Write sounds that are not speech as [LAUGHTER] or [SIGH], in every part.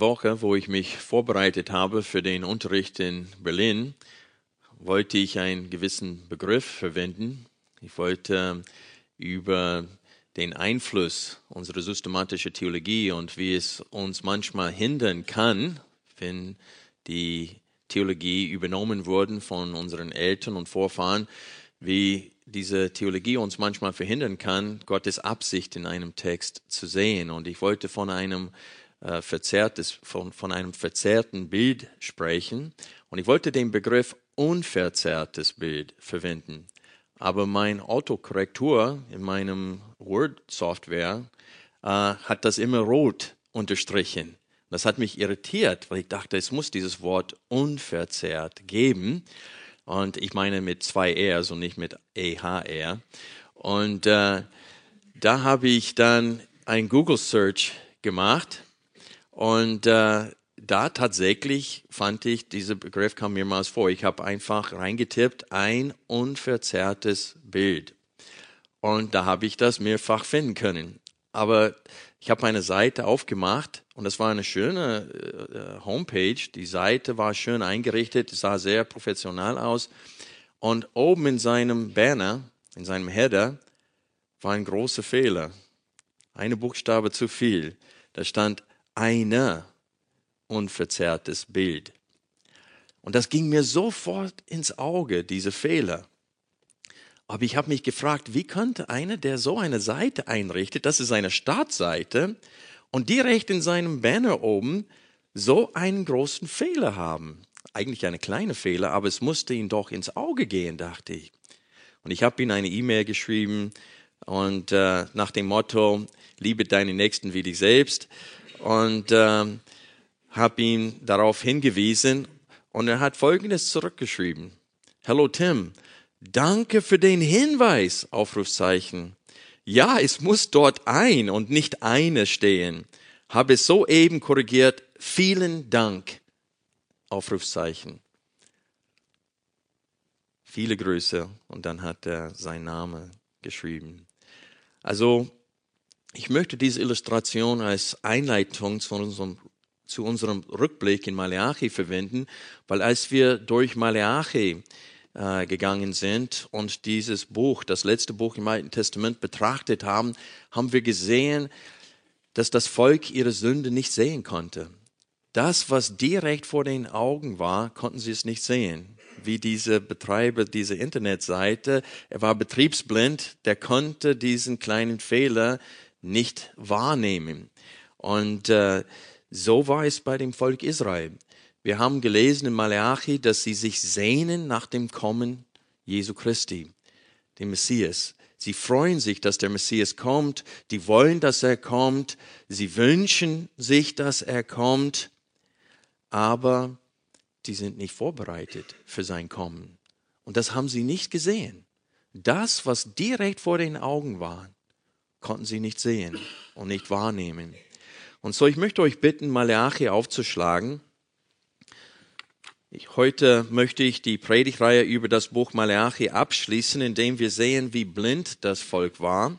Woche, wo ich mich vorbereitet habe für den Unterricht in Berlin, wollte ich einen gewissen Begriff verwenden. Ich wollte über den Einfluss unserer systematischen Theologie und wie es uns manchmal hindern kann, wenn die Theologie übernommen wurde von unseren Eltern und Vorfahren, wie diese Theologie uns manchmal verhindern kann, Gottes Absicht in einem Text zu sehen. Und ich wollte von einem äh, verzerrtes, von, von einem verzerrten Bild sprechen. Und ich wollte den Begriff unverzerrtes Bild verwenden. Aber mein Autokorrektur in meinem Word-Software äh, hat das immer rot unterstrichen. Das hat mich irritiert, weil ich dachte, es muss dieses Wort unverzerrt geben. Und ich meine mit zwei Rs und nicht mit EHR. Und äh, da habe ich dann ein Google Search gemacht und äh, da tatsächlich fand ich, dieser Begriff kam mehrmals vor. Ich habe einfach reingetippt, ein unverzerrtes Bild. Und da habe ich das mehrfach finden können. Aber ich habe eine Seite aufgemacht und das war eine schöne äh, Homepage. Die Seite war schön eingerichtet, sah sehr professional aus. Und oben in seinem Banner, in seinem Header, war ein großer Fehler. Eine Buchstabe zu viel. Da stand ein unverzerrtes Bild. Und das ging mir sofort ins Auge, diese Fehler. Aber ich habe mich gefragt, wie könnte einer, der so eine Seite einrichtet, das ist eine Startseite, und direkt in seinem Banner oben so einen großen Fehler haben? Eigentlich eine kleine Fehler, aber es musste ihm doch ins Auge gehen, dachte ich. Und ich habe ihm eine E-Mail geschrieben und äh, nach dem Motto, liebe deinen Nächsten wie dich selbst und äh, habe ihn darauf hingewiesen und er hat Folgendes zurückgeschrieben. Hello Tim, danke für den Hinweis, Aufrufzeichen. Ja, es muss dort ein und nicht eine stehen. Habe es soeben korrigiert. Vielen Dank, Aufrufzeichen. Viele Grüße und dann hat er seinen Namen geschrieben. Also ich möchte diese Illustration als Einleitung zu unserem, zu unserem Rückblick in Maleachi verwenden, weil als wir durch Maleachi äh, gegangen sind und dieses Buch, das letzte Buch im Alten Testament betrachtet haben, haben wir gesehen, dass das Volk ihre Sünde nicht sehen konnte. Das, was direkt vor den Augen war, konnten sie es nicht sehen. Wie dieser Betreiber dieser Internetseite, er war betriebsblind, der konnte diesen kleinen Fehler nicht wahrnehmen. Und äh, so war es bei dem Volk Israel. Wir haben gelesen in Malachi, dass sie sich sehnen nach dem Kommen Jesu Christi, dem Messias. Sie freuen sich, dass der Messias kommt. Die wollen, dass er kommt. Sie wünschen sich, dass er kommt. Aber die sind nicht vorbereitet für sein Kommen. Und das haben sie nicht gesehen. Das, was direkt vor den Augen war, konnten sie nicht sehen und nicht wahrnehmen. Und so, ich möchte euch bitten, Malachi aufzuschlagen. Ich, heute möchte ich die Predigreihe über das Buch Malachi abschließen, indem wir sehen, wie blind das Volk war.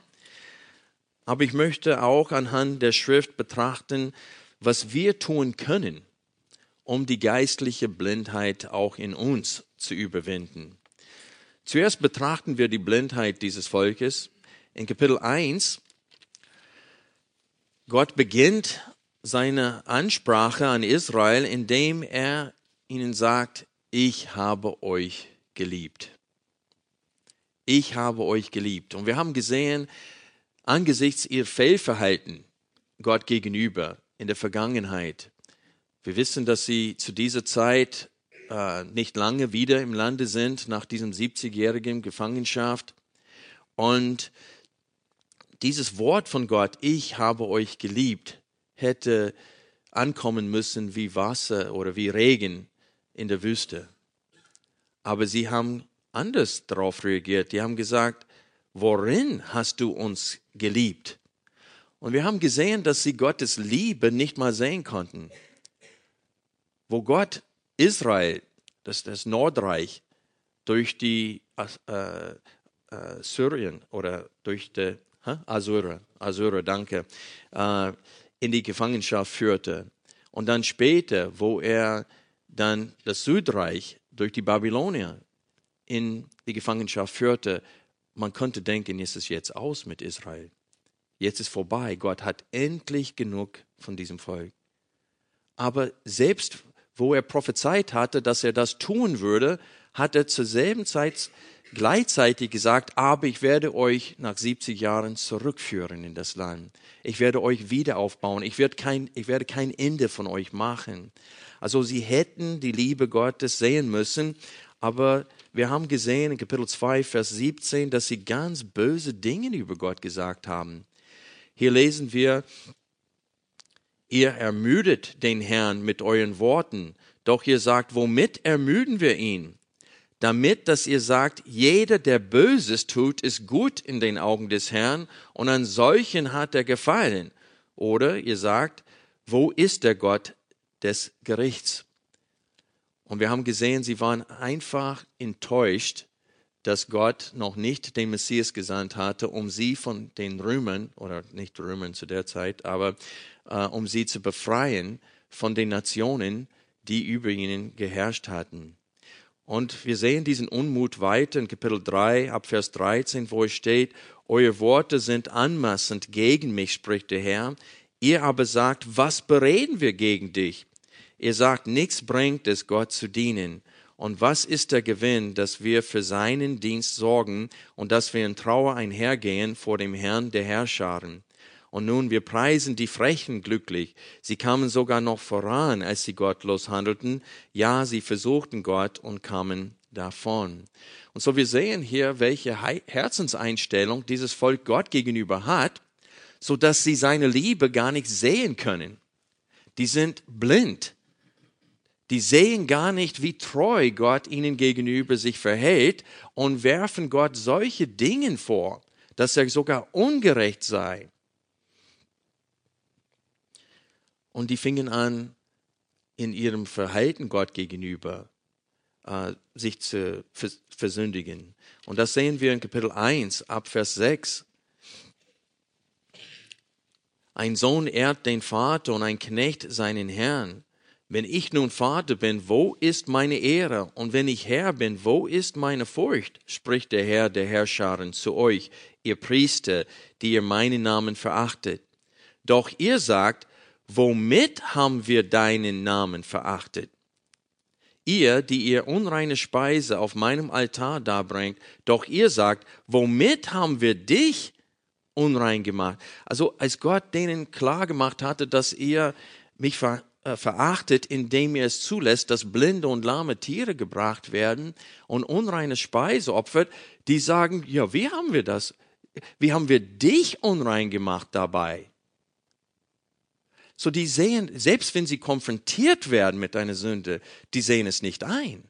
Aber ich möchte auch anhand der Schrift betrachten, was wir tun können, um die geistliche Blindheit auch in uns zu überwinden. Zuerst betrachten wir die Blindheit dieses Volkes in Kapitel 1, Gott beginnt seine Ansprache an Israel, indem er ihnen sagt, ich habe euch geliebt. Ich habe euch geliebt. Und wir haben gesehen, angesichts ihr Fehlverhalten Gott gegenüber in der Vergangenheit, wir wissen, dass sie zu dieser Zeit äh, nicht lange wieder im Lande sind, nach diesem 70-jährigen Gefangenschaft. Und dieses Wort von Gott, ich habe euch geliebt, hätte ankommen müssen wie Wasser oder wie Regen in der Wüste. Aber sie haben anders darauf reagiert. Die haben gesagt, worin hast du uns geliebt? Und wir haben gesehen, dass sie Gottes Liebe nicht mal sehen konnten. Wo Gott Israel, das, das Nordreich, durch die äh, äh, Syrien oder durch die? Assyrer, Assyrer, danke, äh, in die Gefangenschaft führte. Und dann später, wo er dann das Südreich durch die Babylonier in die Gefangenschaft führte, man könnte denken, ist es jetzt aus mit Israel. Jetzt ist vorbei. Gott hat endlich genug von diesem Volk. Aber selbst wo er prophezeit hatte, dass er das tun würde, hat er zur selben Zeit gleichzeitig gesagt, aber ich werde euch nach 70 Jahren zurückführen in das Land. Ich werde euch wieder aufbauen. Ich werde kein, ich werde kein Ende von euch machen. Also sie hätten die Liebe Gottes sehen müssen, aber wir haben gesehen in Kapitel 2, Vers 17, dass sie ganz böse Dinge über Gott gesagt haben. Hier lesen wir, ihr ermüdet den Herrn mit euren Worten, doch ihr sagt, womit ermüden wir ihn? Damit, dass ihr sagt, jeder, der Böses tut, ist gut in den Augen des Herrn und an solchen hat er gefallen. Oder ihr sagt, wo ist der Gott des Gerichts? Und wir haben gesehen, sie waren einfach enttäuscht, dass Gott noch nicht den Messias gesandt hatte, um sie von den Römern, oder nicht Römern zu der Zeit, aber äh, um sie zu befreien von den Nationen, die über ihnen geherrscht hatten. Und wir sehen diesen Unmut weiter in Kapitel 3, ab Vers 13, wo es steht, Eure Worte sind anmaßend gegen mich, spricht der Herr. Ihr aber sagt, was bereden wir gegen dich? Ihr sagt, nichts bringt es, Gott zu dienen. Und was ist der Gewinn, dass wir für seinen Dienst sorgen und dass wir in Trauer einhergehen vor dem Herrn der Herrscharen? Und nun, wir preisen die Frechen glücklich. Sie kamen sogar noch voran, als sie gottlos handelten. Ja, sie versuchten Gott und kamen davon. Und so wir sehen hier, welche Herzenseinstellung dieses Volk Gott gegenüber hat, so dass sie seine Liebe gar nicht sehen können. Die sind blind. Die sehen gar nicht, wie treu Gott ihnen gegenüber sich verhält und werfen Gott solche Dinge vor, dass er sogar ungerecht sei. Und die fingen an, in ihrem Verhalten Gott gegenüber äh, sich zu versündigen. Und das sehen wir in Kapitel 1 ab Vers 6. Ein Sohn ehrt den Vater und ein Knecht seinen Herrn. Wenn ich nun Vater bin, wo ist meine Ehre? Und wenn ich Herr bin, wo ist meine Furcht? spricht der Herr der Herrscharen zu euch, ihr Priester, die ihr meinen Namen verachtet. Doch ihr sagt, womit haben wir deinen Namen verachtet? Ihr, die ihr unreine Speise auf meinem Altar darbringt, doch ihr sagt, womit haben wir dich unrein gemacht? Also als Gott denen klar gemacht hatte, dass ihr mich ver äh, verachtet, indem ihr es zulässt, dass blinde und lahme Tiere gebracht werden und unreine Speise opfert, die sagen, ja, wie haben wir das? Wie haben wir dich unrein gemacht dabei? So die sehen, selbst wenn sie konfrontiert werden mit einer Sünde, die sehen es nicht ein.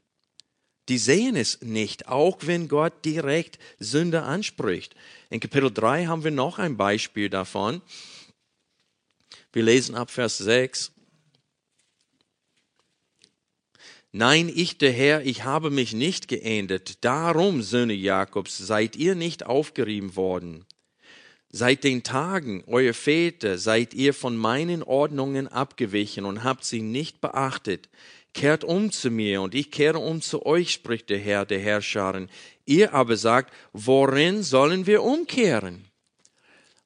Die sehen es nicht, auch wenn Gott direkt Sünde anspricht. In Kapitel 3 haben wir noch ein Beispiel davon. Wir lesen ab Vers 6. Nein, ich der Herr, ich habe mich nicht geendet. Darum, Söhne Jakobs, seid ihr nicht aufgerieben worden. Seit den Tagen eurer Väter seid ihr von meinen Ordnungen abgewichen und habt sie nicht beachtet. Kehrt um zu mir und ich kehre um zu euch, spricht der Herr der Herrscharen. Ihr aber sagt, worin sollen wir umkehren?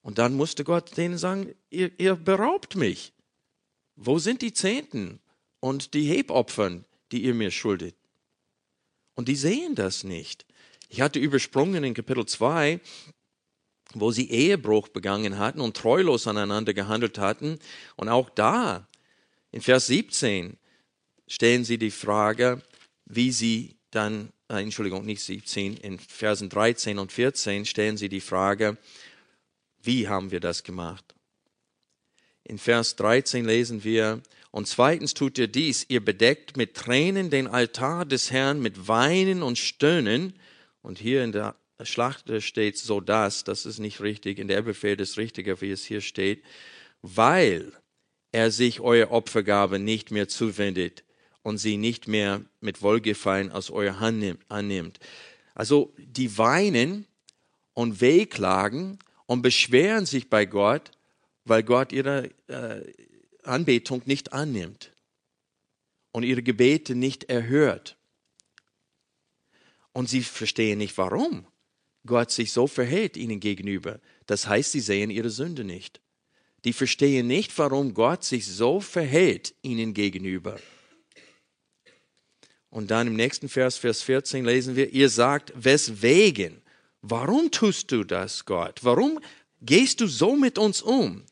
Und dann musste Gott denen sagen, ihr, ihr beraubt mich. Wo sind die Zehnten und die Hebopfern, die ihr mir schuldet? Und die sehen das nicht. Ich hatte übersprungen in Kapitel 2, wo sie Ehebruch begangen hatten und treulos aneinander gehandelt hatten. Und auch da, in Vers 17, stellen sie die Frage, wie sie dann, äh, Entschuldigung, nicht 17, in Versen 13 und 14 stellen sie die Frage, wie haben wir das gemacht? In Vers 13 lesen wir, und zweitens tut ihr dies, ihr bedeckt mit Tränen den Altar des Herrn mit Weinen und Stöhnen. Und hier in der Schlacht steht so das, das ist nicht richtig, in der Elberfeld ist richtiger, wie es hier steht, weil er sich eure Opfergabe nicht mehr zuwendet und sie nicht mehr mit Wohlgefallen aus eurer Hand annimmt. Also die weinen und wehklagen und beschweren sich bei Gott, weil Gott ihre äh, Anbetung nicht annimmt und ihre Gebete nicht erhört. Und sie verstehen nicht, warum Gott sich so verhält ihnen gegenüber. Das heißt, sie sehen ihre Sünde nicht. Die verstehen nicht, warum Gott sich so verhält ihnen gegenüber. Und dann im nächsten Vers, Vers 14 lesen wir, ihr sagt, weswegen? Warum tust du das, Gott? Warum gehst du so mit uns um?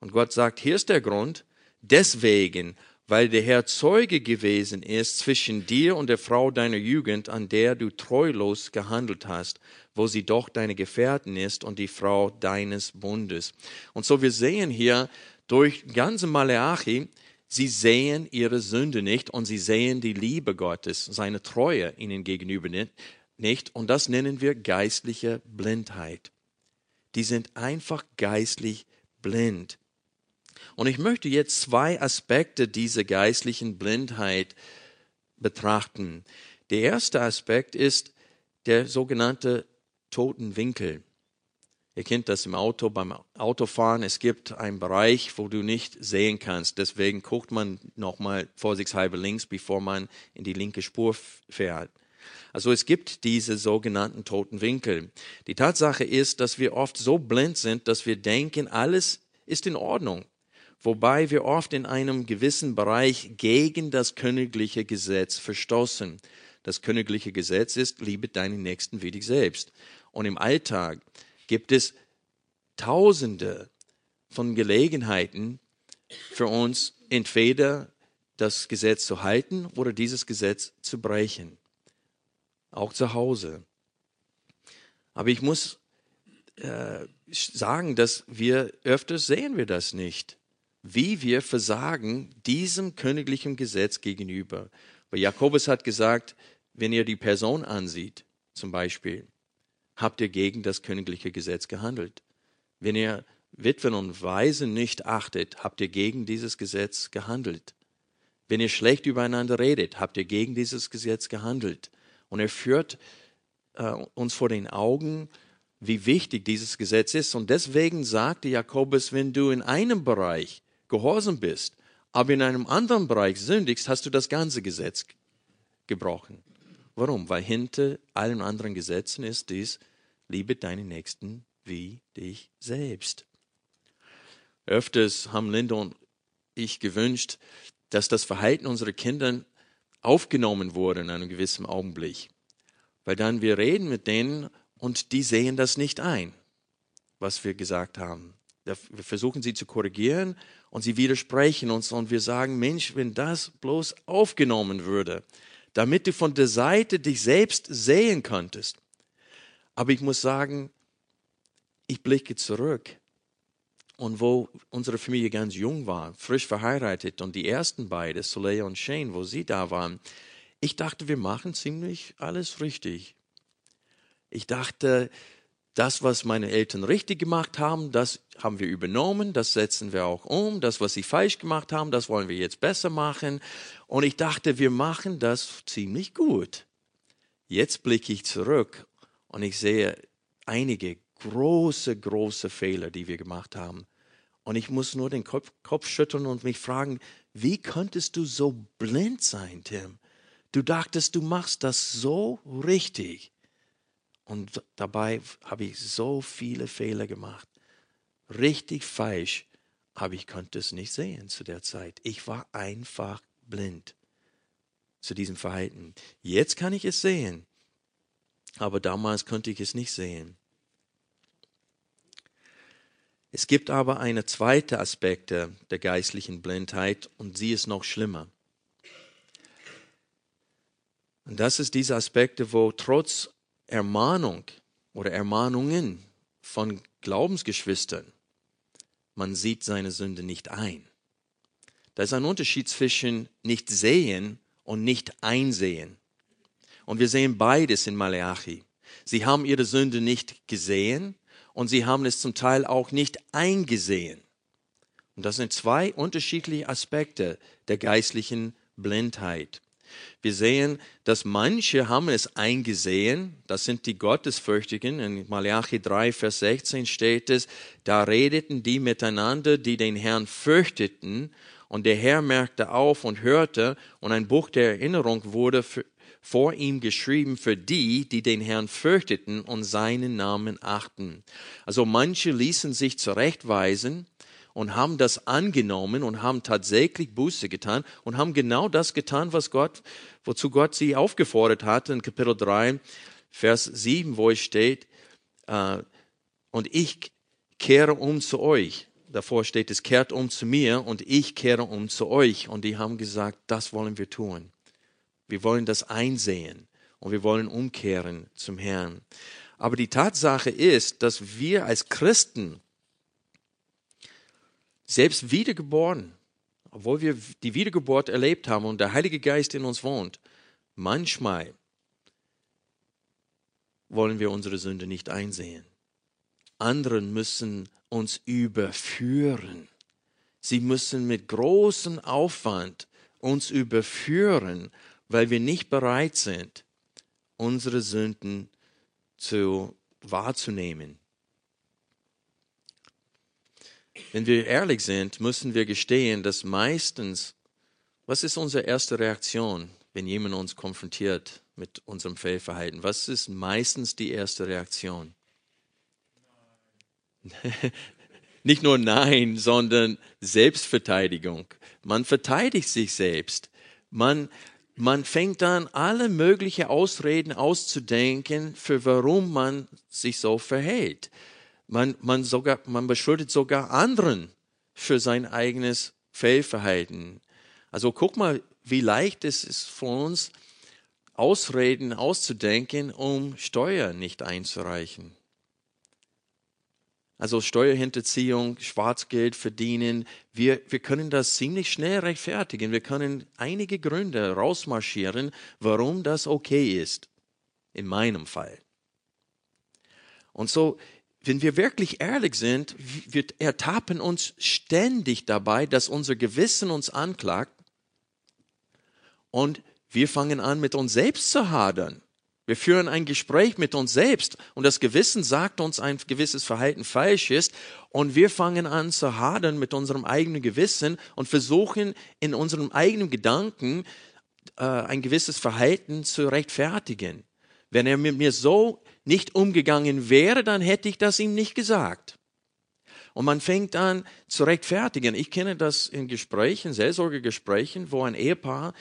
Und Gott sagt, hier ist der Grund, deswegen, weil der Herr Zeuge gewesen ist zwischen dir und der Frau deiner Jugend, an der du treulos gehandelt hast, wo sie doch deine Gefährtin ist und die Frau deines Bundes. Und so wir sehen hier durch ganze Maleachi, Sie sehen ihre Sünde nicht und sie sehen die Liebe Gottes, seine Treue ihnen gegenüber nicht. Und das nennen wir geistliche Blindheit. Die sind einfach geistlich blind. Und ich möchte jetzt zwei Aspekte dieser geistlichen Blindheit betrachten. Der erste Aspekt ist der sogenannte Totenwinkel. Ihr kennt das im Auto, beim Autofahren. Es gibt einen Bereich, wo du nicht sehen kannst. Deswegen guckt man nochmal vorsichtshalber links, bevor man in die linke Spur fährt. Also es gibt diese sogenannten toten Winkel. Die Tatsache ist, dass wir oft so blind sind, dass wir denken, alles ist in Ordnung. Wobei wir oft in einem gewissen Bereich gegen das königliche Gesetz verstoßen. Das königliche Gesetz ist, liebe deinen Nächsten wie dich selbst. Und im Alltag gibt es Tausende von Gelegenheiten für uns, entweder das Gesetz zu halten oder dieses Gesetz zu brechen. Auch zu Hause. Aber ich muss äh, sagen, dass wir öfters sehen wir das nicht, wie wir versagen diesem königlichen Gesetz gegenüber. Weil Jakobus hat gesagt, wenn ihr die Person ansieht, zum Beispiel, habt ihr gegen das königliche Gesetz gehandelt. Wenn ihr Witwen und Waisen nicht achtet, habt ihr gegen dieses Gesetz gehandelt. Wenn ihr schlecht übereinander redet, habt ihr gegen dieses Gesetz gehandelt. Und er führt äh, uns vor den Augen, wie wichtig dieses Gesetz ist. Und deswegen sagte Jakobus, wenn du in einem Bereich gehorsam bist, aber in einem anderen Bereich sündigst, hast du das ganze Gesetz gebrochen. Warum? Weil hinter allen anderen Gesetzen ist dies, liebe deinen Nächsten wie dich selbst. Öfters haben Linda und ich gewünscht, dass das Verhalten unserer Kinder aufgenommen wurde in einem gewissen Augenblick. Weil dann wir reden mit denen und die sehen das nicht ein, was wir gesagt haben. Wir versuchen sie zu korrigieren und sie widersprechen uns und wir sagen, Mensch, wenn das bloß aufgenommen würde, damit du von der Seite dich selbst sehen könntest. Aber ich muss sagen, ich blicke zurück und wo unsere Familie ganz jung war, frisch verheiratet und die ersten beiden, Soleil und Shane, wo sie da waren, ich dachte, wir machen ziemlich alles richtig. Ich dachte, das, was meine Eltern richtig gemacht haben, das haben wir übernommen, das setzen wir auch um. Das, was sie falsch gemacht haben, das wollen wir jetzt besser machen. Und ich dachte, wir machen das ziemlich gut. Jetzt blicke ich zurück und ich sehe einige große, große Fehler, die wir gemacht haben. Und ich muss nur den Kopf, Kopf schütteln und mich fragen, wie könntest du so blind sein, Tim? Du dachtest, du machst das so richtig. Und dabei habe ich so viele Fehler gemacht. Richtig falsch, aber ich konnte es nicht sehen zu der Zeit. Ich war einfach blind zu diesem Verhalten. Jetzt kann ich es sehen, aber damals konnte ich es nicht sehen. Es gibt aber eine zweite Aspekt der geistlichen Blindheit und sie ist noch schlimmer. Und das ist diese Aspekte, wo trotz Ermahnung oder Ermahnungen von Glaubensgeschwistern man sieht seine Sünde nicht ein. Da ist ein Unterschied zwischen nicht sehen und nicht einsehen. Und wir sehen beides in Malachi. Sie haben ihre Sünde nicht gesehen und sie haben es zum Teil auch nicht eingesehen. Und das sind zwei unterschiedliche Aspekte der geistlichen Blindheit. Wir sehen, dass manche haben es eingesehen, das sind die Gottesfürchtigen. In Malachi 3, Vers 16 steht es, da redeten die miteinander, die den Herrn fürchteten, und der Herr merkte auf und hörte, und ein Buch der Erinnerung wurde für, vor ihm geschrieben für die, die den Herrn fürchteten und seinen Namen achten. Also manche ließen sich zurechtweisen, und haben das angenommen und haben tatsächlich Buße getan und haben genau das getan, was Gott, wozu Gott sie aufgefordert hatte in Kapitel 3, Vers 7, wo es steht, äh, und ich kehre um zu euch. Davor steht es, kehrt um zu mir und ich kehre um zu euch. Und die haben gesagt, das wollen wir tun. Wir wollen das einsehen und wir wollen umkehren zum Herrn. Aber die Tatsache ist, dass wir als Christen selbst wiedergeboren, obwohl wir die Wiedergeburt erlebt haben und der Heilige Geist in uns wohnt, manchmal wollen wir unsere Sünde nicht einsehen. Anderen müssen uns überführen. Sie müssen mit großem Aufwand uns überführen, weil wir nicht bereit sind, unsere Sünden zu wahrzunehmen. Wenn wir ehrlich sind, müssen wir gestehen, dass meistens, was ist unsere erste Reaktion, wenn jemand uns konfrontiert mit unserem Fehlverhalten? Was ist meistens die erste Reaktion? [LAUGHS] Nicht nur Nein, sondern Selbstverteidigung. Man verteidigt sich selbst. Man, man fängt an, alle möglichen Ausreden auszudenken, für warum man sich so verhält. Man, man, sogar, man beschuldigt sogar anderen für sein eigenes Fehlverhalten. Also guck mal, wie leicht es ist für uns, Ausreden auszudenken, um Steuer nicht einzureichen. Also Steuerhinterziehung, Schwarzgeld verdienen, wir, wir können das ziemlich schnell rechtfertigen. Wir können einige Gründe rausmarschieren, warum das okay ist. In meinem Fall. Und so wenn wir wirklich ehrlich sind, wir ertappen uns ständig dabei, dass unser Gewissen uns anklagt und wir fangen an, mit uns selbst zu hadern. Wir führen ein Gespräch mit uns selbst und das Gewissen sagt uns, ein gewisses Verhalten falsch ist und wir fangen an zu hadern mit unserem eigenen Gewissen und versuchen in unserem eigenen Gedanken äh, ein gewisses Verhalten zu rechtfertigen. Wenn er mit mir so nicht umgegangen wäre, dann hätte ich das ihm nicht gesagt. Und man fängt an zu rechtfertigen. Ich kenne das in Gesprächen, Seelsorgegesprächen, wo ein Ehepaar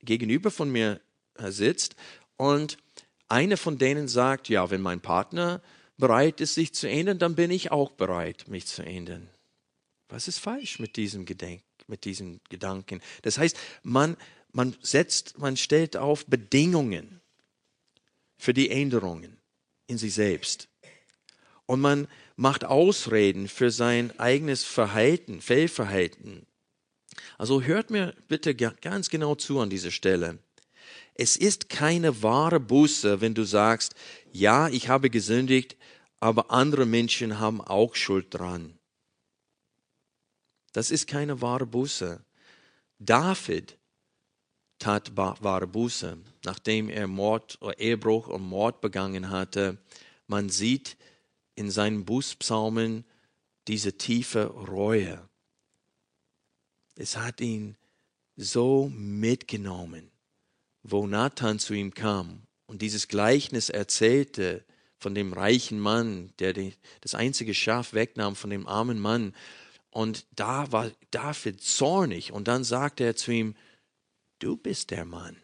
gegenüber von mir äh, sitzt und eine von denen sagt, ja, wenn mein Partner bereit ist, sich zu ändern, dann bin ich auch bereit, mich zu ändern. Was ist falsch mit diesem Gedenk, mit diesem Gedanken? Das heißt, man, man setzt, man stellt auf Bedingungen für die Änderungen in sich selbst. Und man macht Ausreden für sein eigenes Verhalten, Fehlverhalten. Also hört mir bitte ganz genau zu an dieser Stelle. Es ist keine wahre Buße, wenn du sagst, ja, ich habe gesündigt, aber andere Menschen haben auch Schuld dran. Das ist keine wahre Buße. David tat wahre Buße, nachdem er Mord, Ehebruch und Mord begangen hatte. Man sieht in seinen Bußpsalmen diese tiefe Reue. Es hat ihn so mitgenommen, wo Nathan zu ihm kam und dieses Gleichnis erzählte von dem reichen Mann, der das einzige Schaf wegnahm von dem armen Mann. Und da war David zornig und dann sagte er zu ihm, du bist der Mann.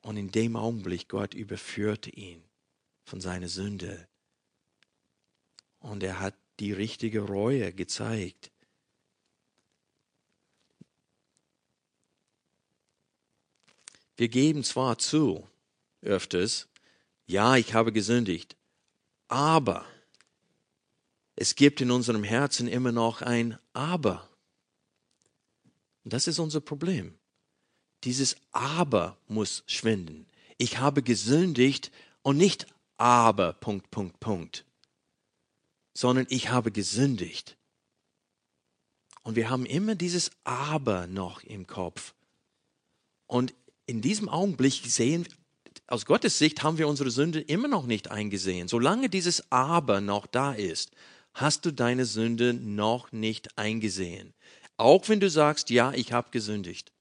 Und in dem Augenblick, Gott überführte ihn von seiner Sünde. Und er hat die richtige Reue gezeigt. Wir geben zwar zu, öfters, ja, ich habe gesündigt, aber es gibt in unserem Herzen immer noch ein Aber. Und das ist unser Problem. Dieses Aber muss schwinden. Ich habe gesündigt und nicht aber, Punkt, Punkt, Punkt, sondern ich habe gesündigt. Und wir haben immer dieses Aber noch im Kopf. Und in diesem Augenblick sehen, aus Gottes Sicht haben wir unsere Sünde immer noch nicht eingesehen. Solange dieses Aber noch da ist, hast du deine Sünde noch nicht eingesehen. Auch wenn du sagst, ja, ich habe gesündigt.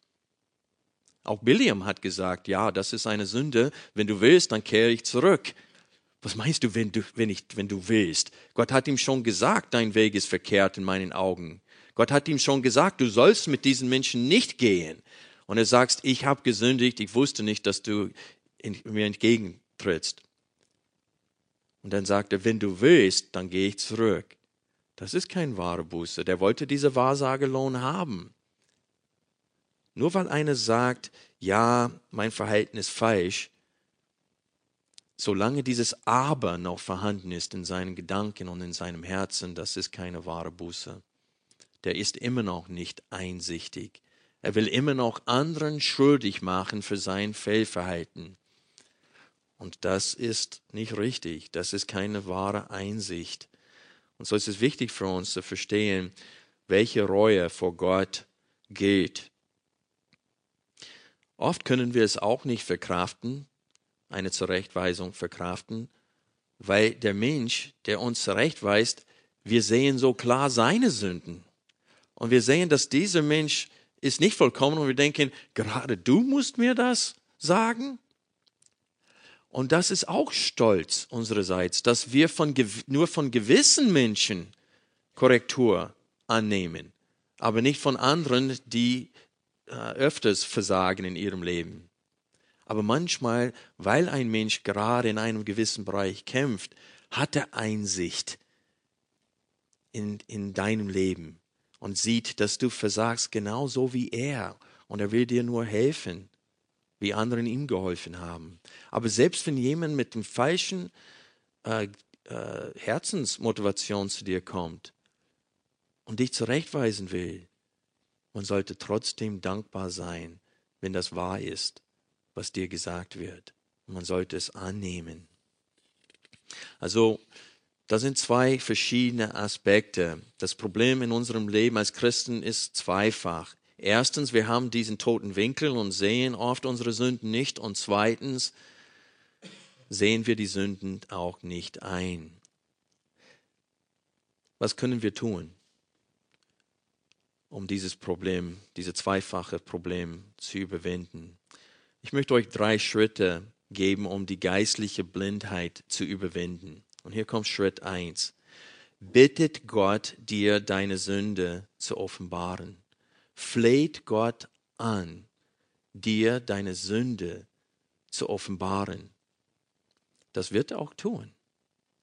Auch Billiam hat gesagt, ja, das ist eine Sünde. Wenn du willst, dann kehre ich zurück. Was meinst du, wenn du, wenn, ich, wenn du willst? Gott hat ihm schon gesagt, dein Weg ist verkehrt in meinen Augen. Gott hat ihm schon gesagt, du sollst mit diesen Menschen nicht gehen. Und er sagt, ich habe gesündigt, ich wusste nicht, dass du mir entgegentrittst. Und dann sagt er, wenn du willst, dann gehe ich zurück. Das ist kein wahre Buße. Der wollte diese Wahrsagelohn haben. Nur weil einer sagt, ja, mein Verhalten ist falsch, solange dieses Aber noch vorhanden ist in seinen Gedanken und in seinem Herzen, das ist keine wahre Buße. Der ist immer noch nicht einsichtig. Er will immer noch anderen schuldig machen für sein Fehlverhalten. Und das ist nicht richtig. Das ist keine wahre Einsicht. Und so ist es wichtig für uns zu verstehen, welche Reue vor Gott gilt. Oft können wir es auch nicht verkraften, eine Zurechtweisung verkraften, weil der Mensch, der uns zurechtweist, wir sehen so klar seine Sünden. Und wir sehen, dass dieser Mensch ist nicht vollkommen und wir denken, gerade du musst mir das sagen? Und das ist auch Stolz unsererseits, dass wir von, nur von gewissen Menschen Korrektur annehmen, aber nicht von anderen, die äh, öfters versagen in ihrem Leben. Aber manchmal, weil ein Mensch gerade in einem gewissen Bereich kämpft, hat er Einsicht in, in deinem Leben und sieht, dass du versagst genauso wie er. Und er will dir nur helfen, wie anderen ihm geholfen haben. Aber selbst wenn jemand mit dem falschen äh, äh, Herzensmotivation zu dir kommt und dich zurechtweisen will, man sollte trotzdem dankbar sein, wenn das wahr ist, was dir gesagt wird. Man sollte es annehmen. Also das sind zwei verschiedene Aspekte. Das Problem in unserem Leben als Christen ist zweifach. Erstens, wir haben diesen toten Winkel und sehen oft unsere Sünden nicht. Und zweitens, sehen wir die Sünden auch nicht ein. Was können wir tun, um dieses Problem, dieses zweifache Problem zu überwinden? Ich möchte euch drei Schritte geben, um die geistliche Blindheit zu überwinden. Und hier kommt Schritt eins: Bittet Gott, dir deine Sünde zu offenbaren. Fleht Gott an, dir deine Sünde zu offenbaren. Das wird er auch tun.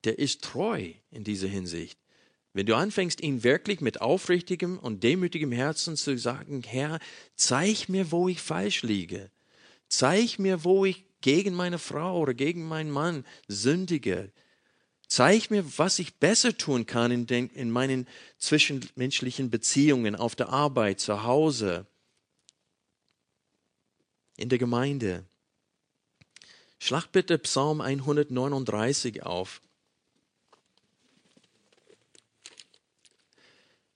Der ist treu in dieser Hinsicht. Wenn du anfängst, ihn wirklich mit aufrichtigem und demütigem Herzen zu sagen, Herr, zeig mir, wo ich falsch liege. Zeig mir, wo ich gegen meine Frau oder gegen meinen Mann sündige. Zeig mir, was ich besser tun kann in, den, in meinen zwischenmenschlichen Beziehungen, auf der Arbeit, zu Hause, in der Gemeinde. Schlag bitte Psalm 139 auf.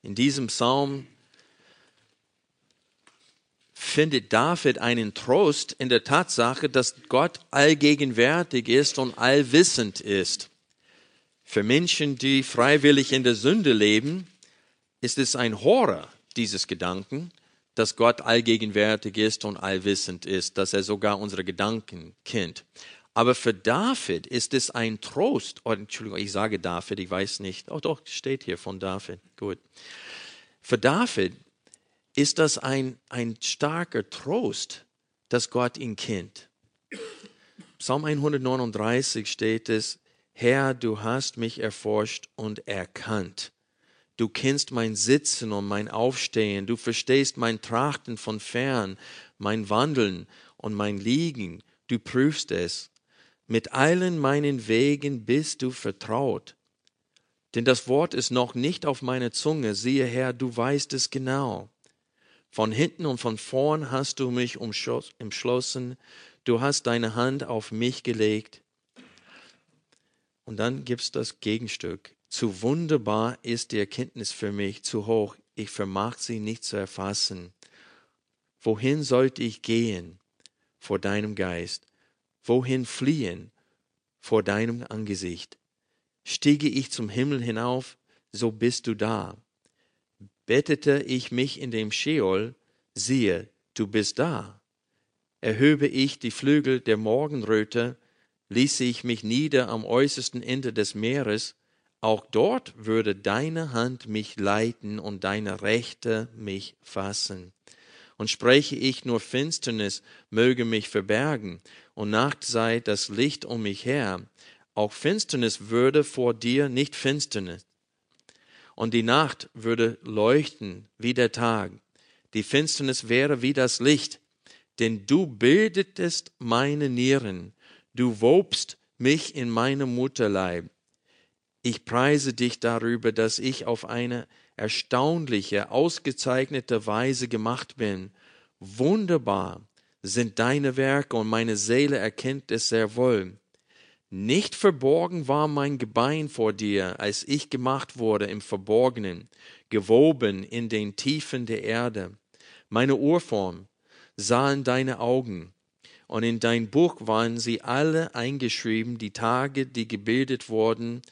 In diesem Psalm findet David einen Trost in der Tatsache, dass Gott allgegenwärtig ist und allwissend ist. Für Menschen, die freiwillig in der Sünde leben, ist es ein Horror, dieses Gedanken, dass Gott allgegenwärtig ist und allwissend ist, dass er sogar unsere Gedanken kennt. Aber für David ist es ein Trost. Oh, Entschuldigung, ich sage David, ich weiß nicht. Oh doch, steht hier von David. Gut. Für David ist das ein, ein starker Trost, dass Gott ihn kennt. Psalm 139 steht es, Herr, du hast mich erforscht und erkannt. Du kennst mein Sitzen und mein Aufstehen, du verstehst mein Trachten von fern, mein Wandeln und mein Liegen, du prüfst es. Mit allen meinen Wegen bist du vertraut. Denn das Wort ist noch nicht auf meiner Zunge. Siehe Herr, du weißt es genau. Von hinten und von vorn hast du mich umschlossen. Du hast deine Hand auf mich gelegt. Und dann gibt es das Gegenstück. Zu wunderbar ist die Erkenntnis für mich, zu hoch. Ich vermag sie nicht zu erfassen. Wohin sollte ich gehen vor deinem Geist? Wohin fliehen vor deinem Angesicht? Stiege ich zum Himmel hinauf, so bist du da. Bettete ich mich in dem Scheol, siehe, du bist da. Erhöbe ich die Flügel der Morgenröte, ließe ich mich nieder am äußersten Ende des Meeres, auch dort würde deine Hand mich leiten und deine Rechte mich fassen. Und spreche ich nur Finsternis, möge mich verbergen, und Nacht sei das Licht um mich her, auch Finsternis würde vor dir nicht Finsternis. Und die Nacht würde leuchten wie der Tag. Die Finsternis wäre wie das Licht. Denn du bildetest meine Nieren. Du wobst mich in meinem Mutterleib. Ich preise dich darüber, dass ich auf eine erstaunliche, ausgezeichnete Weise gemacht bin. Wunderbar sind deine Werke und meine Seele erkennt es sehr wohl. Nicht verborgen war mein Gebein vor dir, als ich gemacht wurde im Verborgenen, gewoben in den Tiefen der Erde. Meine Urform sahen deine Augen, und in dein Buch waren sie alle eingeschrieben, die Tage, die gebildet wurden,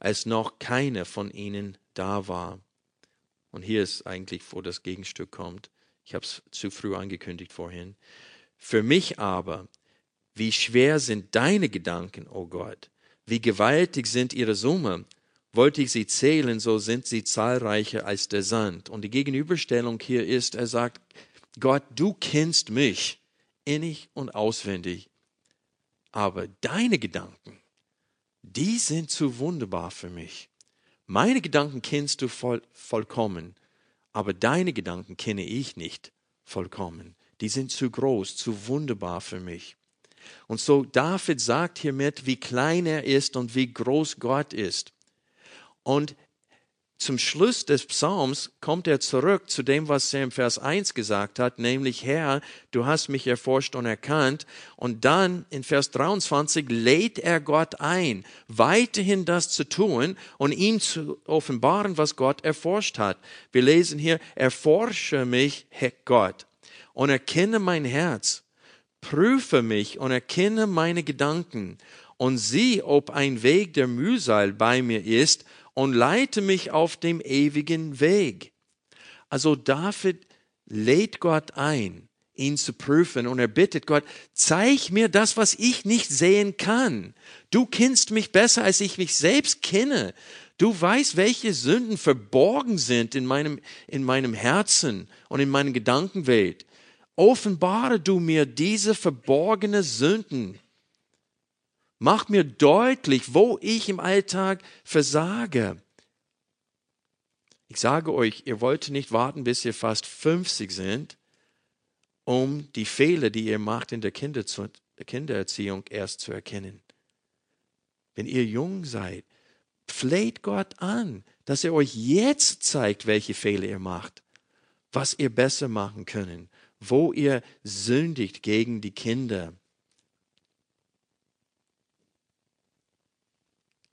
als noch keine von ihnen da war. Und hier ist eigentlich, wo das Gegenstück kommt. Ich habe es zu früh angekündigt vorhin. Für mich aber wie schwer sind deine Gedanken, o oh Gott? Wie gewaltig sind ihre Summe? Wollte ich sie zählen, so sind sie zahlreicher als der Sand. Und die Gegenüberstellung hier ist, er sagt, Gott, du kennst mich innig und auswendig, aber deine Gedanken, die sind zu wunderbar für mich. Meine Gedanken kennst du voll, vollkommen, aber deine Gedanken kenne ich nicht vollkommen. Die sind zu groß, zu wunderbar für mich. Und so David sagt hiermit, wie klein er ist und wie groß Gott ist. Und zum Schluss des Psalms kommt er zurück zu dem, was er im Vers 1 gesagt hat, nämlich Herr, du hast mich erforscht und erkannt. Und dann in Vers 23 lädt er Gott ein, weiterhin das zu tun und ihm zu offenbaren, was Gott erforscht hat. Wir lesen hier, erforsche mich, Herr Gott, und erkenne mein Herz prüfe mich und erkenne meine Gedanken und sieh, ob ein Weg der Mühsal bei mir ist und leite mich auf dem ewigen Weg. Also David lädt Gott ein, ihn zu prüfen und er bittet Gott, zeig mir das, was ich nicht sehen kann. Du kennst mich besser, als ich mich selbst kenne. Du weißt, welche Sünden verborgen sind in meinem, in meinem Herzen und in meiner Gedankenwelt offenbare du mir diese verborgene Sünden. Mach mir deutlich, wo ich im Alltag versage. Ich sage euch, ihr wollt nicht warten, bis ihr fast 50 sind, um die Fehler, die ihr macht in der, Kindererziehung erst zu erkennen. Wenn ihr jung seid, fleht Gott an, dass er euch jetzt zeigt, welche Fehler ihr macht, was ihr besser machen können wo ihr sündigt gegen die Kinder.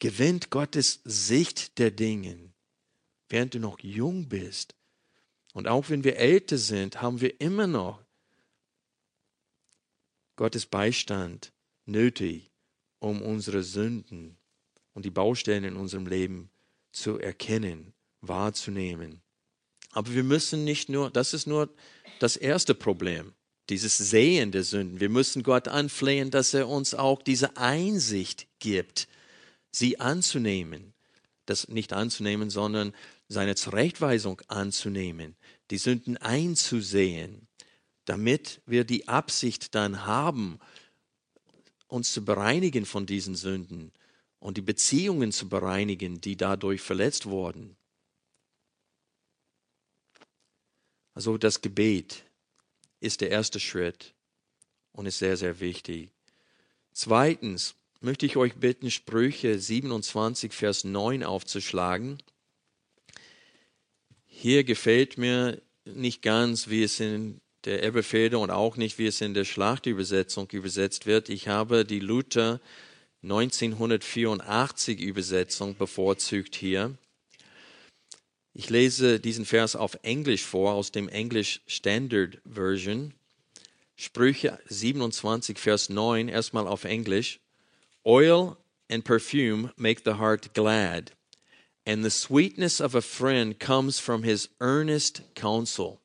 Gewinnt Gottes Sicht der Dinge, während du noch jung bist. Und auch wenn wir älter sind, haben wir immer noch Gottes Beistand nötig, um unsere Sünden und die Baustellen in unserem Leben zu erkennen, wahrzunehmen. Aber wir müssen nicht nur, das ist nur das erste Problem, dieses Sehen der Sünden. Wir müssen Gott anflehen, dass er uns auch diese Einsicht gibt, sie anzunehmen. Das nicht anzunehmen, sondern seine Zurechtweisung anzunehmen, die Sünden einzusehen, damit wir die Absicht dann haben, uns zu bereinigen von diesen Sünden und die Beziehungen zu bereinigen, die dadurch verletzt wurden. Also das Gebet ist der erste Schritt und ist sehr, sehr wichtig. Zweitens, möchte ich euch bitten, Sprüche 27, Vers 9 aufzuschlagen. Hier gefällt mir nicht ganz, wie es in der Elberfelder und auch nicht, wie es in der Schlachtübersetzung übersetzt wird. Ich habe die Luther 1984 Übersetzung bevorzugt hier. Ich lese diesen Vers auf Englisch vor, aus dem English Standard Version. Sprüche 27, Vers 9, erstmal auf Englisch. Oil and perfume make the heart glad, and the sweetness of a friend comes from his earnest counsel.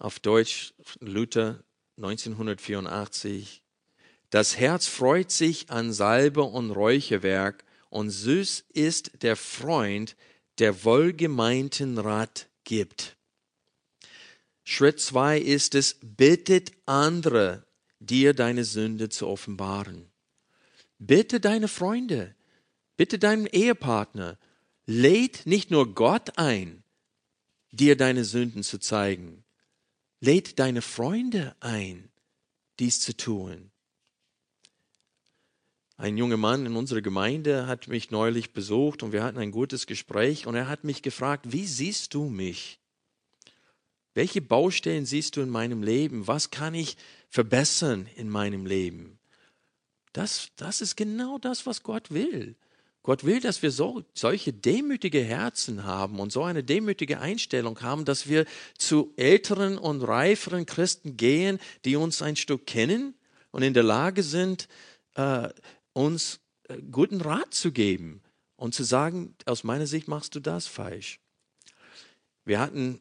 Auf Deutsch Luther 1984. Das Herz freut sich an Salbe und Räucherwerk, und süß ist der Freund, der wohlgemeinten Rat gibt. Schritt zwei ist es, bittet andere, dir deine Sünde zu offenbaren. Bitte deine Freunde, bitte deinen Ehepartner, lädt nicht nur Gott ein, dir deine Sünden zu zeigen, lädt deine Freunde ein, dies zu tun. Ein junger Mann in unserer Gemeinde hat mich neulich besucht und wir hatten ein gutes Gespräch und er hat mich gefragt, wie siehst du mich? Welche Baustellen siehst du in meinem Leben? Was kann ich verbessern in meinem Leben? Das, das ist genau das, was Gott will. Gott will, dass wir so, solche demütige Herzen haben und so eine demütige Einstellung haben, dass wir zu älteren und reiferen Christen gehen, die uns ein Stück kennen und in der Lage sind, äh, uns äh, guten Rat zu geben und zu sagen, aus meiner Sicht machst du das falsch. Wir hatten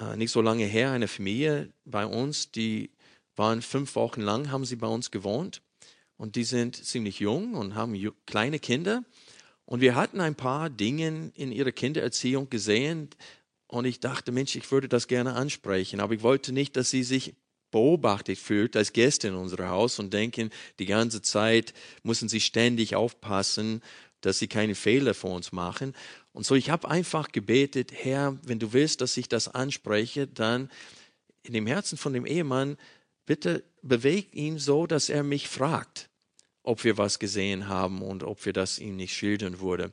äh, nicht so lange her eine Familie bei uns, die waren fünf Wochen lang, haben sie bei uns gewohnt. Und die sind ziemlich jung und haben kleine Kinder. Und wir hatten ein paar Dinge in ihrer Kindererziehung gesehen. Und ich dachte, Mensch, ich würde das gerne ansprechen, aber ich wollte nicht, dass sie sich beobachtet fühlt als Gäste in unser Haus und denken, die ganze Zeit müssen sie ständig aufpassen, dass sie keine Fehler vor uns machen. Und so, ich habe einfach gebetet, Herr, wenn du willst, dass ich das anspreche, dann in dem Herzen von dem Ehemann, bitte beweg ihn so, dass er mich fragt, ob wir was gesehen haben und ob wir das ihm nicht schildern würde.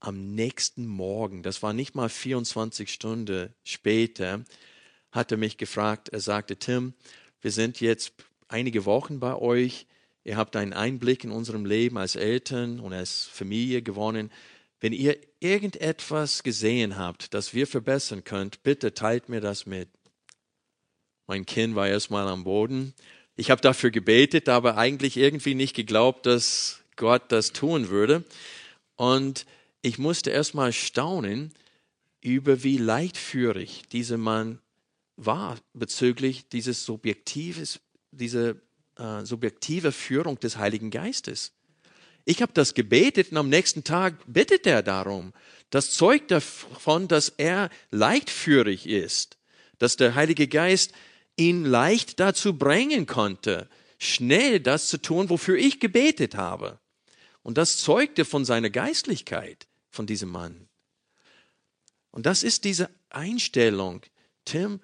Am nächsten Morgen, das war nicht mal 24 Stunden später, hat er mich gefragt, er sagte, Tim, wir sind jetzt einige Wochen bei euch, ihr habt einen Einblick in unserem Leben als Eltern und als Familie gewonnen. Wenn ihr irgendetwas gesehen habt, das wir verbessern könnt, bitte teilt mir das mit. Mein Kind war erstmal am Boden. Ich habe dafür gebetet, aber eigentlich irgendwie nicht geglaubt, dass Gott das tun würde. Und ich musste erstmal staunen über wie leichtführig dieser Mann war bezüglich dieses subjektives, diese äh, subjektive Führung des Heiligen Geistes. Ich habe das gebetet und am nächsten Tag bittet er darum. Das zeugt davon, dass er leichtführig ist, dass der Heilige Geist ihn leicht dazu bringen konnte, schnell das zu tun, wofür ich gebetet habe. Und das zeugte von seiner Geistlichkeit, von diesem Mann. Und das ist diese Einstellung. Tim,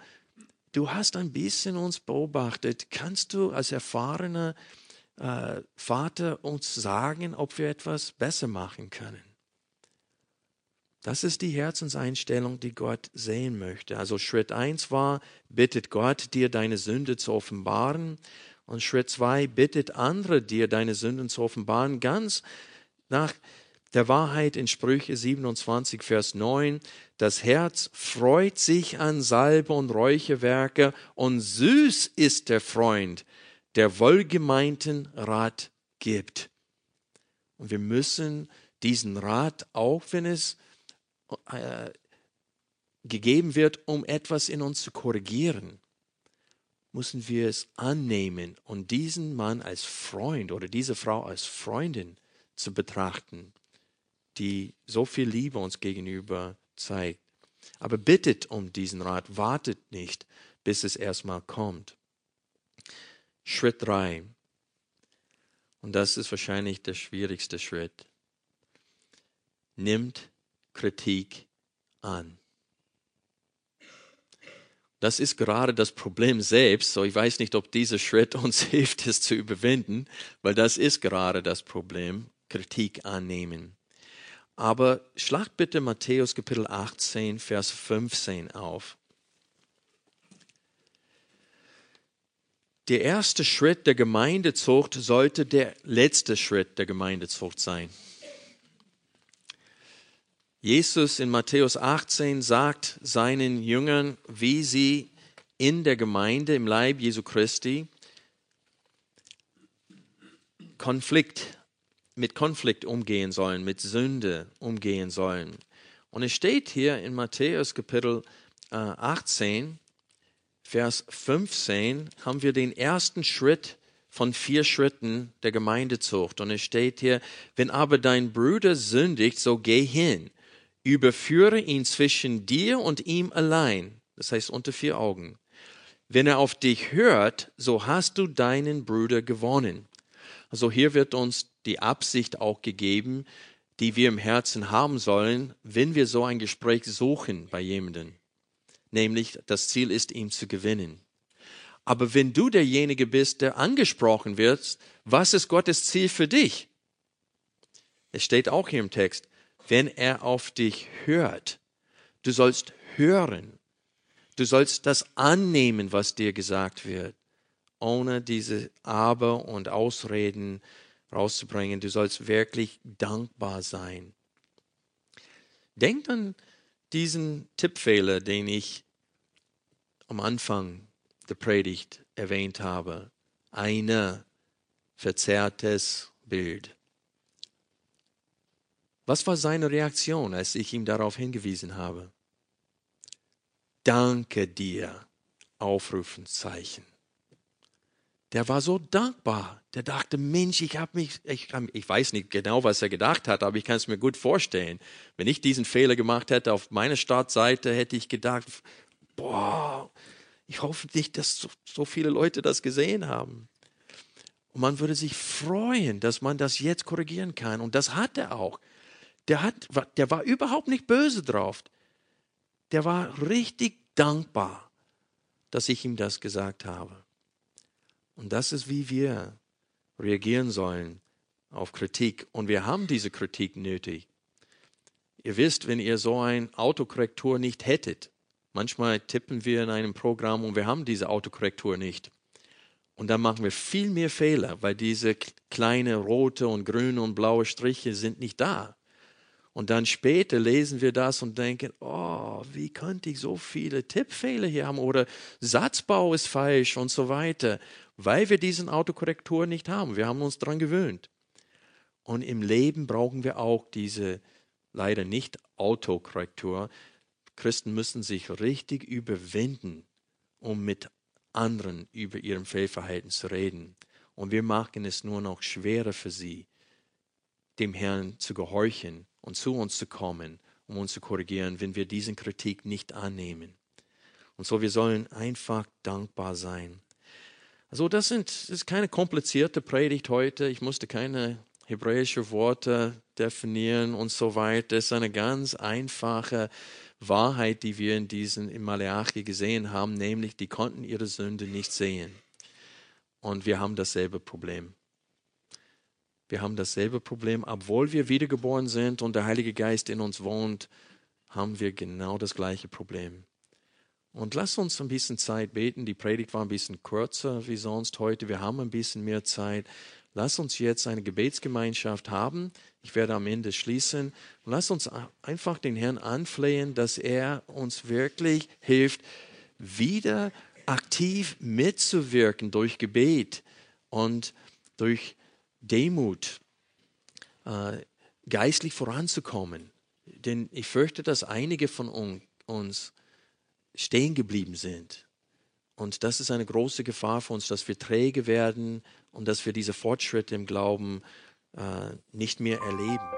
du hast ein bisschen uns beobachtet. Kannst du als erfahrener äh, Vater uns sagen, ob wir etwas besser machen können? Das ist die Herzenseinstellung, die Gott sehen möchte. Also Schritt eins war, bittet Gott dir deine Sünde zu offenbaren. Und Schritt zwei, bittet andere dir deine Sünden zu offenbaren, ganz nach der Wahrheit in Sprüche 27, Vers 9. Das Herz freut sich an Salbe und Räucherwerke und süß ist der Freund, der wohlgemeinten Rat gibt. Und wir müssen diesen Rat, auch wenn es äh, gegeben wird, um etwas in uns zu korrigieren, müssen wir es annehmen und diesen Mann als Freund oder diese Frau als Freundin zu betrachten die so viel Liebe uns gegenüber zeigt. Aber bittet um diesen Rat, wartet nicht, bis es erstmal kommt. Schritt drei. Und das ist wahrscheinlich der schwierigste Schritt. Nimmt Kritik an. Das ist gerade das Problem selbst. So, ich weiß nicht, ob dieser Schritt uns [LAUGHS] hilft, es zu überwinden, weil das ist gerade das Problem. Kritik annehmen. Aber schlagt bitte Matthäus Kapitel 18, Vers 15 auf. Der erste Schritt der Gemeindezucht sollte der letzte Schritt der Gemeindezucht sein. Jesus in Matthäus 18 sagt seinen Jüngern, wie sie in der Gemeinde, im Leib Jesu Christi, Konflikt, mit Konflikt umgehen sollen, mit Sünde umgehen sollen. Und es steht hier in Matthäus Kapitel 18, äh, Vers 15 haben wir den ersten Schritt von vier Schritten der Gemeindezucht. Und es steht hier, wenn aber dein Bruder sündigt, so geh hin, überführe ihn zwischen dir und ihm allein, das heißt unter vier Augen. Wenn er auf dich hört, so hast du deinen Bruder gewonnen. Also hier wird uns die Absicht auch gegeben, die wir im Herzen haben sollen, wenn wir so ein Gespräch suchen bei jemandem nämlich das Ziel ist, ihn zu gewinnen. Aber wenn du derjenige bist, der angesprochen wird, was ist Gottes Ziel für dich? Es steht auch hier im Text, wenn er auf dich hört. Du sollst hören. Du sollst das annehmen, was dir gesagt wird, ohne diese Aber und Ausreden rauszubringen. Du sollst wirklich dankbar sein. Denk an diesen Tippfehler, den ich am Anfang der Predigt erwähnt habe. Ein verzerrtes Bild. Was war seine Reaktion, als ich ihm darauf hingewiesen habe? Danke dir, Aufrufenzeichen. Der war so dankbar. Der dachte, Mensch, ich habe mich, ich, ich weiß nicht genau, was er gedacht hat, aber ich kann es mir gut vorstellen. Wenn ich diesen Fehler gemacht hätte auf meiner Startseite, hätte ich gedacht, boah, ich hoffe nicht, dass so, so viele Leute das gesehen haben. Und man würde sich freuen, dass man das jetzt korrigieren kann. Und das hat er auch. Der, hat, der war überhaupt nicht böse drauf. Der war richtig dankbar, dass ich ihm das gesagt habe. Und das ist, wie wir reagieren sollen auf Kritik. Und wir haben diese Kritik nötig. Ihr wisst, wenn ihr so ein Autokorrektur nicht hättet, manchmal tippen wir in einem Programm und wir haben diese Autokorrektur nicht. Und dann machen wir viel mehr Fehler, weil diese kleine rote und grüne und blaue Striche sind nicht da. Und dann später lesen wir das und denken, oh, wie könnte ich so viele Tippfehler hier haben oder Satzbau ist falsch und so weiter weil wir diesen Autokorrektur nicht haben. Wir haben uns daran gewöhnt. Und im Leben brauchen wir auch diese leider nicht Autokorrektur. Christen müssen sich richtig überwinden, um mit anderen über ihrem Fehlverhalten zu reden. Und wir machen es nur noch schwerer für sie, dem Herrn zu gehorchen und zu uns zu kommen, um uns zu korrigieren, wenn wir diesen Kritik nicht annehmen. Und so, wir sollen einfach dankbar sein. Also das, sind, das ist keine komplizierte Predigt heute. Ich musste keine hebräischen Worte definieren und so weiter. Es ist eine ganz einfache Wahrheit, die wir in diesen in Malachi gesehen haben, nämlich die konnten ihre Sünde nicht sehen. Und wir haben dasselbe Problem. Wir haben dasselbe Problem, obwohl wir wiedergeboren sind und der Heilige Geist in uns wohnt, haben wir genau das gleiche Problem. Und lass uns ein bisschen Zeit beten. Die Predigt war ein bisschen kürzer wie sonst heute. Wir haben ein bisschen mehr Zeit. Lass uns jetzt eine Gebetsgemeinschaft haben. Ich werde am Ende schließen. Und lass uns einfach den Herrn anflehen, dass er uns wirklich hilft, wieder aktiv mitzuwirken durch Gebet und durch Demut, äh, geistlich voranzukommen. Denn ich fürchte, dass einige von uns stehen geblieben sind. Und das ist eine große Gefahr für uns, dass wir träge werden und dass wir diese Fortschritte im Glauben äh, nicht mehr erleben.